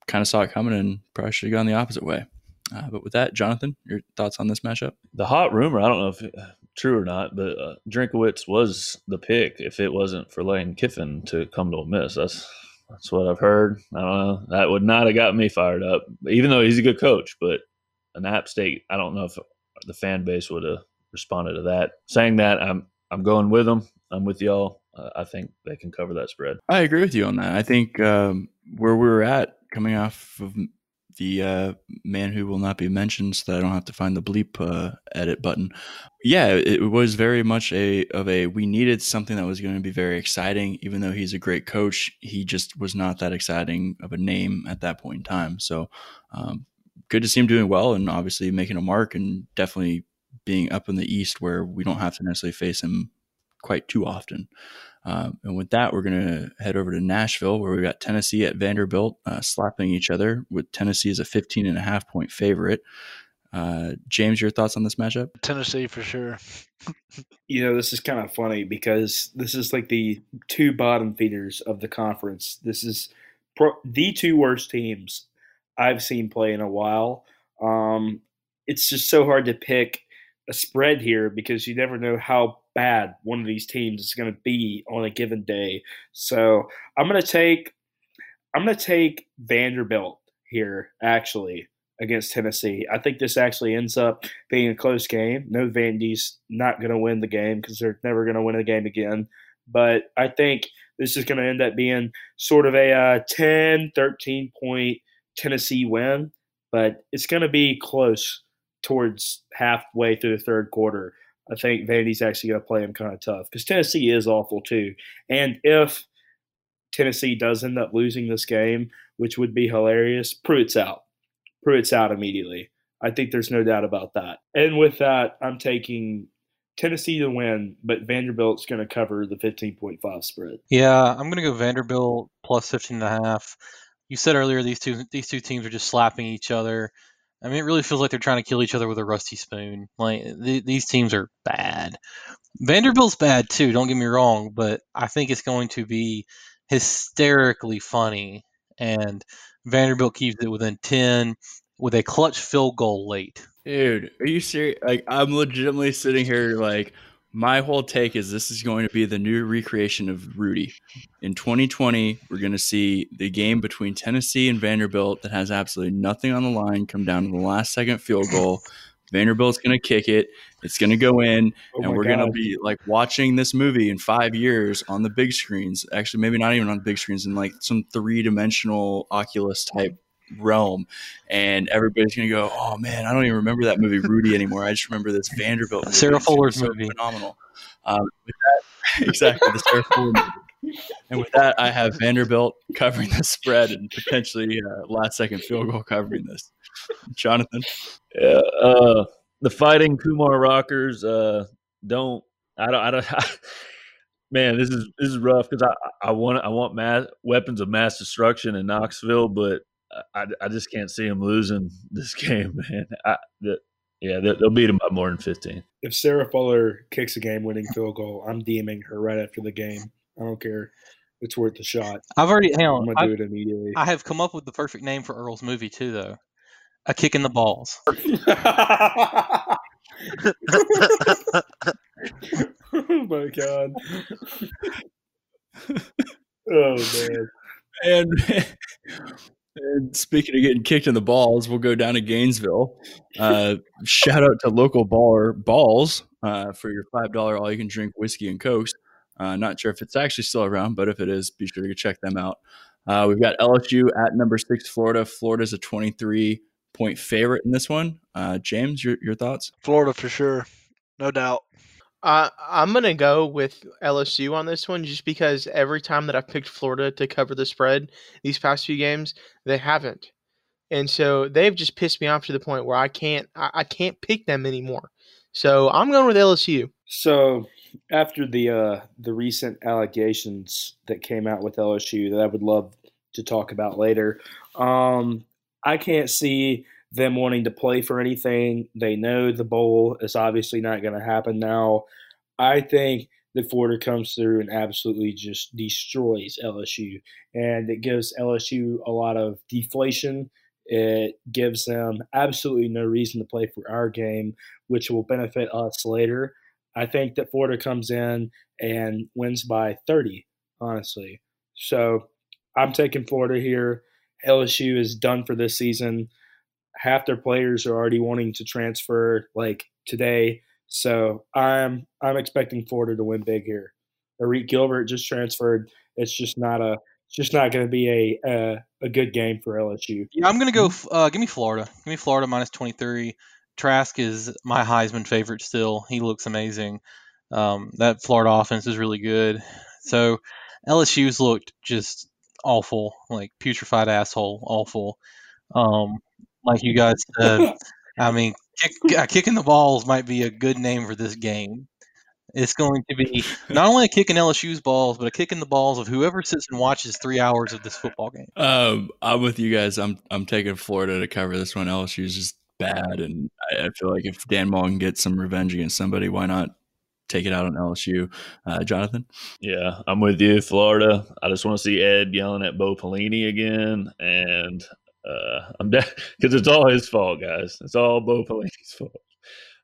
kind of saw it coming and probably should have gone the opposite way. Uh, but with that, Jonathan, your thoughts on this matchup? The hot rumor, I don't know if it, true or not, but uh, Drinkowitz was the pick if it wasn't for Lane Kiffin to come to a miss. That's that's what I've heard. I don't know. That would not have got me fired up, even though he's a good coach. But an App State, I don't know if the fan base would have responded to that. Saying that, I'm I'm going with them. I'm with y'all. Uh, I think they can cover that spread. I agree with you on that. I think um, where we were at coming off of the uh, man who will not be mentioned, so that I don't have to find the bleep uh, edit button. Yeah, it was very much a of a we needed something that was going to be very exciting. Even though he's a great coach, he just was not that exciting of a name at that point in time. So um, good to see him doing well and obviously making a mark and definitely being up in the East where we don't have to necessarily face him quite too often. Um, and with that, we're going to head over to Nashville, where we've got Tennessee at Vanderbilt uh, slapping each other, with Tennessee as a 15 and a half point favorite. Uh, James, your thoughts on this matchup? Tennessee for sure. you know, this is kind of funny because this is like the two bottom feeders of the conference. This is pro- the two worst teams I've seen play in a while. Um, it's just so hard to pick a spread here because you never know how bad one of these teams is going to be on a given day. So I'm going to take I'm going to take Vanderbilt here actually against Tennessee. I think this actually ends up being a close game. No Vandy's not going to win the game because they're never going to win a game again. But I think this is going to end up being sort of a uh, 10, 13 point Tennessee win, but it's going to be close towards halfway through the third quarter. I think Vandy's actually going to play them kind of tough because Tennessee is awful too. And if Tennessee does end up losing this game, which would be hilarious, Pruitt's out. Pruitt's out immediately. I think there's no doubt about that. And with that, I'm taking Tennessee to win, but Vanderbilt's going to cover the 15.5 spread. Yeah, I'm going to go Vanderbilt plus 15 and a half. You said earlier these two these two teams are just slapping each other. I mean, it really feels like they're trying to kill each other with a rusty spoon. Like th- these teams are bad. Vanderbilt's bad too. Don't get me wrong, but I think it's going to be hysterically funny, and Vanderbilt keeps it within ten with a clutch field goal late. Dude, are you serious? Like, I'm legitimately sitting here like my whole take is this is going to be the new recreation of Rudy. In 2020, we're going to see the game between Tennessee and Vanderbilt that has absolutely nothing on the line come down to the last second field goal. Vanderbilt's going to kick it. It's going to go in, Oh and we're going to be like watching this movie in five years on the big screens. Actually, maybe not even on big screens, in like some three dimensional Oculus type realm. And everybody's going to go, oh man, I don't even remember that movie Rudy anymore. I just remember this Vanderbilt movie. Sarah It's Fuller's so movie. Phenomenal. Um, with that, exactly, the Sarah Fuller movie. And with that, I have Vanderbilt covering the spread and potentially uh, last second field goal covering this. Jonathan. Yeah, uh, the fighting Kumar Rockers uh, don't. I don't. I don't. man, this is this is rough because I I want I want mass weapons of mass destruction in Knoxville, but I, I just can't see them losing this game, man. I, the, yeah, they- they'll beat them by more than fifteen. If Sarah Fuller kicks a game-winning field goal, I'm DMing her right after the game. I don't care. It's worth the shot. I've already hang I'm gonna do it immediately. I have come up with the perfect name for Earl's movie too, though. A kick in the balls. oh my god. oh man. And, and speaking of getting kicked in the balls, we'll go down to Gainesville. Uh, shout out to local baller Balls uh, for your five dollar all you can drink whiskey and cokes. Uh, not sure if it's actually still around, but if it is, be sure to check them out. Uh, we've got LSU at number six, Florida. Florida's a twenty three point favorite in this one. Uh, James, your your thoughts? Florida for sure, no doubt. Uh, I'm gonna go with LSU on this one, just because every time that I've picked Florida to cover the spread these past few games, they haven't, and so they've just pissed me off to the point where I can't I, I can't pick them anymore. So I'm going with LSU. So after the uh, the recent allegations that came out with LSU that I would love to talk about later, um, I can't see them wanting to play for anything. They know the bowl is obviously not going to happen now. I think that Florida comes through and absolutely just destroys LSU, and it gives LSU a lot of deflation. It gives them absolutely no reason to play for our game, which will benefit us later. I think that Florida comes in and wins by 30, honestly. So I'm taking Florida here. LSU is done for this season. Half their players are already wanting to transfer like today. So I'm I'm expecting Florida to win big here. Arik Gilbert just transferred. It's just not a it's just not going to be a, a, a good game for LSU. Yeah, I'm going to go. Uh, give me Florida. Give me Florida minus 23. Trask is my Heisman favorite still. He looks amazing. Um, that Florida offense is really good. So LSU's looked just awful, like putrefied asshole, awful. Um, like you guys said, I mean, kick, kicking the balls might be a good name for this game. It's going to be not only a kick in LSU's balls, but a kick in the balls of whoever sits and watches three hours of this football game. Um, I'm with you guys. I'm I'm taking Florida to cover this one. LSU's just bad, and I, I feel like if Dan Mullen can get some revenge against somebody, why not take it out on LSU? Uh, Jonathan? Yeah, I'm with you, Florida. I just want to see Ed yelling at Bo Pelini again, and uh, I'm because de- it's all his fault, guys. It's all Bo Pelini's fault.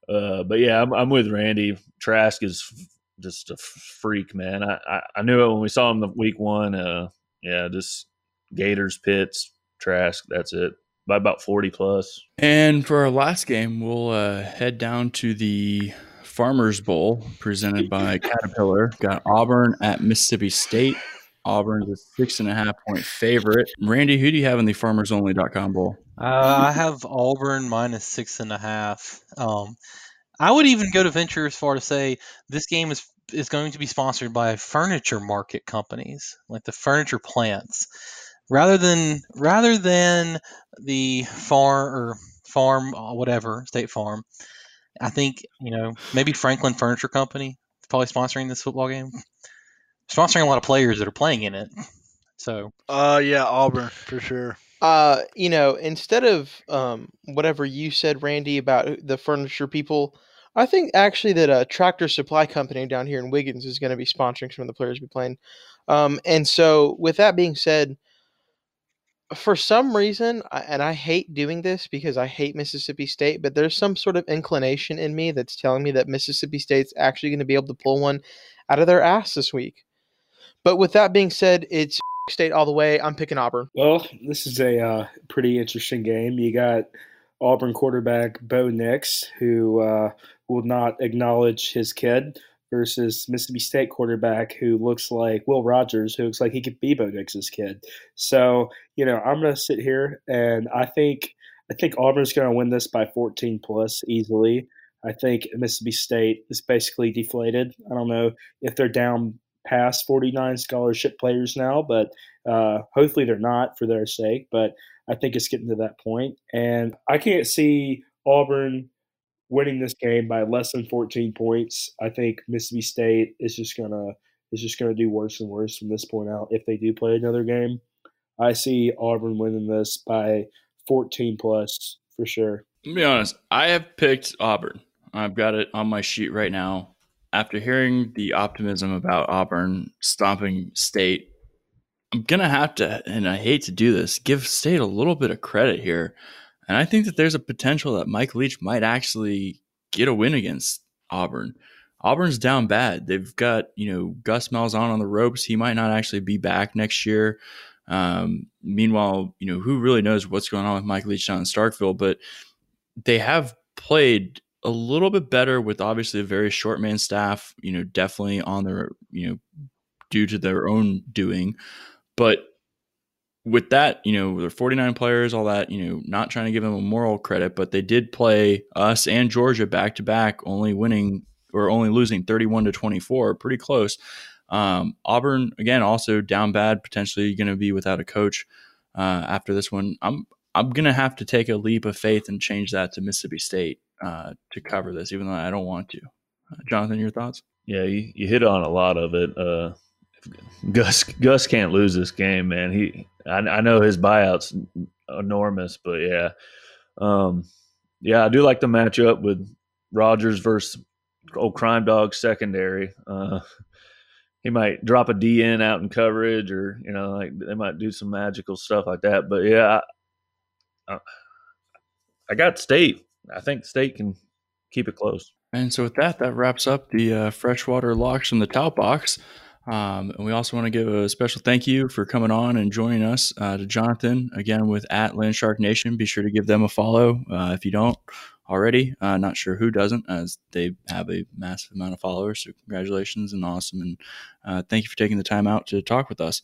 Uh, but yeah, I'm, I'm, with Randy. Trask is just a freak, man. I, I, I, knew it when we saw him the week one. Uh, yeah, just Gators, Pitts, Trask. That's it by about 40 plus. And for our last game, we'll uh, head down to the Farmers Bowl presented by Caterpillar. Got Auburn at Mississippi State. Auburn's a six and a half point favorite. Randy, who do you have in the farmersonly.com bowl? Uh, I have Auburn minus six and a half. Um, I would even go to venture as far to say this game is is going to be sponsored by furniture market companies, like the furniture plants, rather than rather than the farm or farm uh, whatever State Farm. I think you know maybe Franklin Furniture Company is probably sponsoring this football game sponsoring a lot of players that are playing in it. So, uh, yeah, Auburn for sure. Uh, you know, instead of um, whatever you said, Randy, about the furniture people, I think actually that a tractor supply company down here in Wiggins is going to be sponsoring some of the players we playing. Um, and so, with that being said, for some reason, and I hate doing this because I hate Mississippi State, but there's some sort of inclination in me that's telling me that Mississippi State's actually going to be able to pull one out of their ass this week. But with that being said, it's State all the way. I'm picking Auburn. Well, this is a uh, pretty interesting game. You got Auburn quarterback Bo Nix, who uh, will not acknowledge his kid, versus Mississippi State quarterback who looks like Will Rogers, who looks like he could be Bo Nix's kid. So, you know, I'm going to sit here and I think I think Auburn's going to win this by 14 plus easily. I think Mississippi State is basically deflated. I don't know if they're down past 49 scholarship players now, but uh, hopefully they're not for their sake. But I think it's getting to that point, and I can't see Auburn winning this game by less than 14 points. I think Mississippi State is just gonna is just gonna do worse and worse from this point out if they do play another game. I see Auburn winning this by 14 plus for sure. To be honest, I have picked Auburn. I've got it on my sheet right now after hearing the optimism about Auburn stomping State, I'm to have to, and I hate to do this, give State a little bit of credit here. And I think that there's a potential that Mike Leach might actually get a win against Auburn. Auburn's down bad. They've got, you know, Gus Malzahn on the ropes. He might not actually be back next year. Um, meanwhile, you know, who really knows what's going on with Mike Leach down in Starkville, but they have played a little bit better with obviously a very short man staff, you know, definitely on their, you know, due to their own doing. But with that, you know, they're 49 players, all that, you know, not trying to give them a moral credit, but they did play us and Georgia back to back, only winning or only losing 31 to 24, pretty close. Um, Auburn again also down bad, potentially going to be without a coach uh, after this one. I'm I'm going to have to take a leap of faith and change that to Mississippi State uh, to cover this, even though I don't want to. Uh, Jonathan, your thoughts? Yeah, you, you hit on a lot of it. Uh, Gus Gus can't lose this game, man. He I, I know his buyout's enormous, but yeah, um, yeah, I do like the matchup with Rogers versus old crime dog secondary. Uh, he might drop a DN out in coverage, or you know, like they might do some magical stuff like that. But yeah, I, I got State. I think State can keep it close. And so with that, that wraps up the uh, freshwater locks from the tout box. Um, and we also want to give a special thank you for coming on and joining us uh, to Jonathan again with at Landshark Nation. Be sure to give them a follow uh, if you don't already. Uh, not sure who doesn't, as they have a massive amount of followers. So congratulations and awesome, and uh, thank you for taking the time out to talk with us.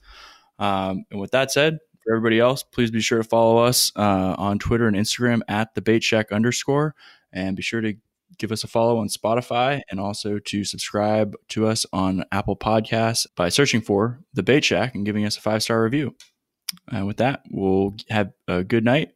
Um, and with that said, for everybody else, please be sure to follow us uh, on Twitter and Instagram at the Bait Shack underscore, and be sure to give us a follow on Spotify and also to subscribe to us on Apple Podcasts by searching for The Bait Shack and giving us a five star review. And with that, we'll have a good night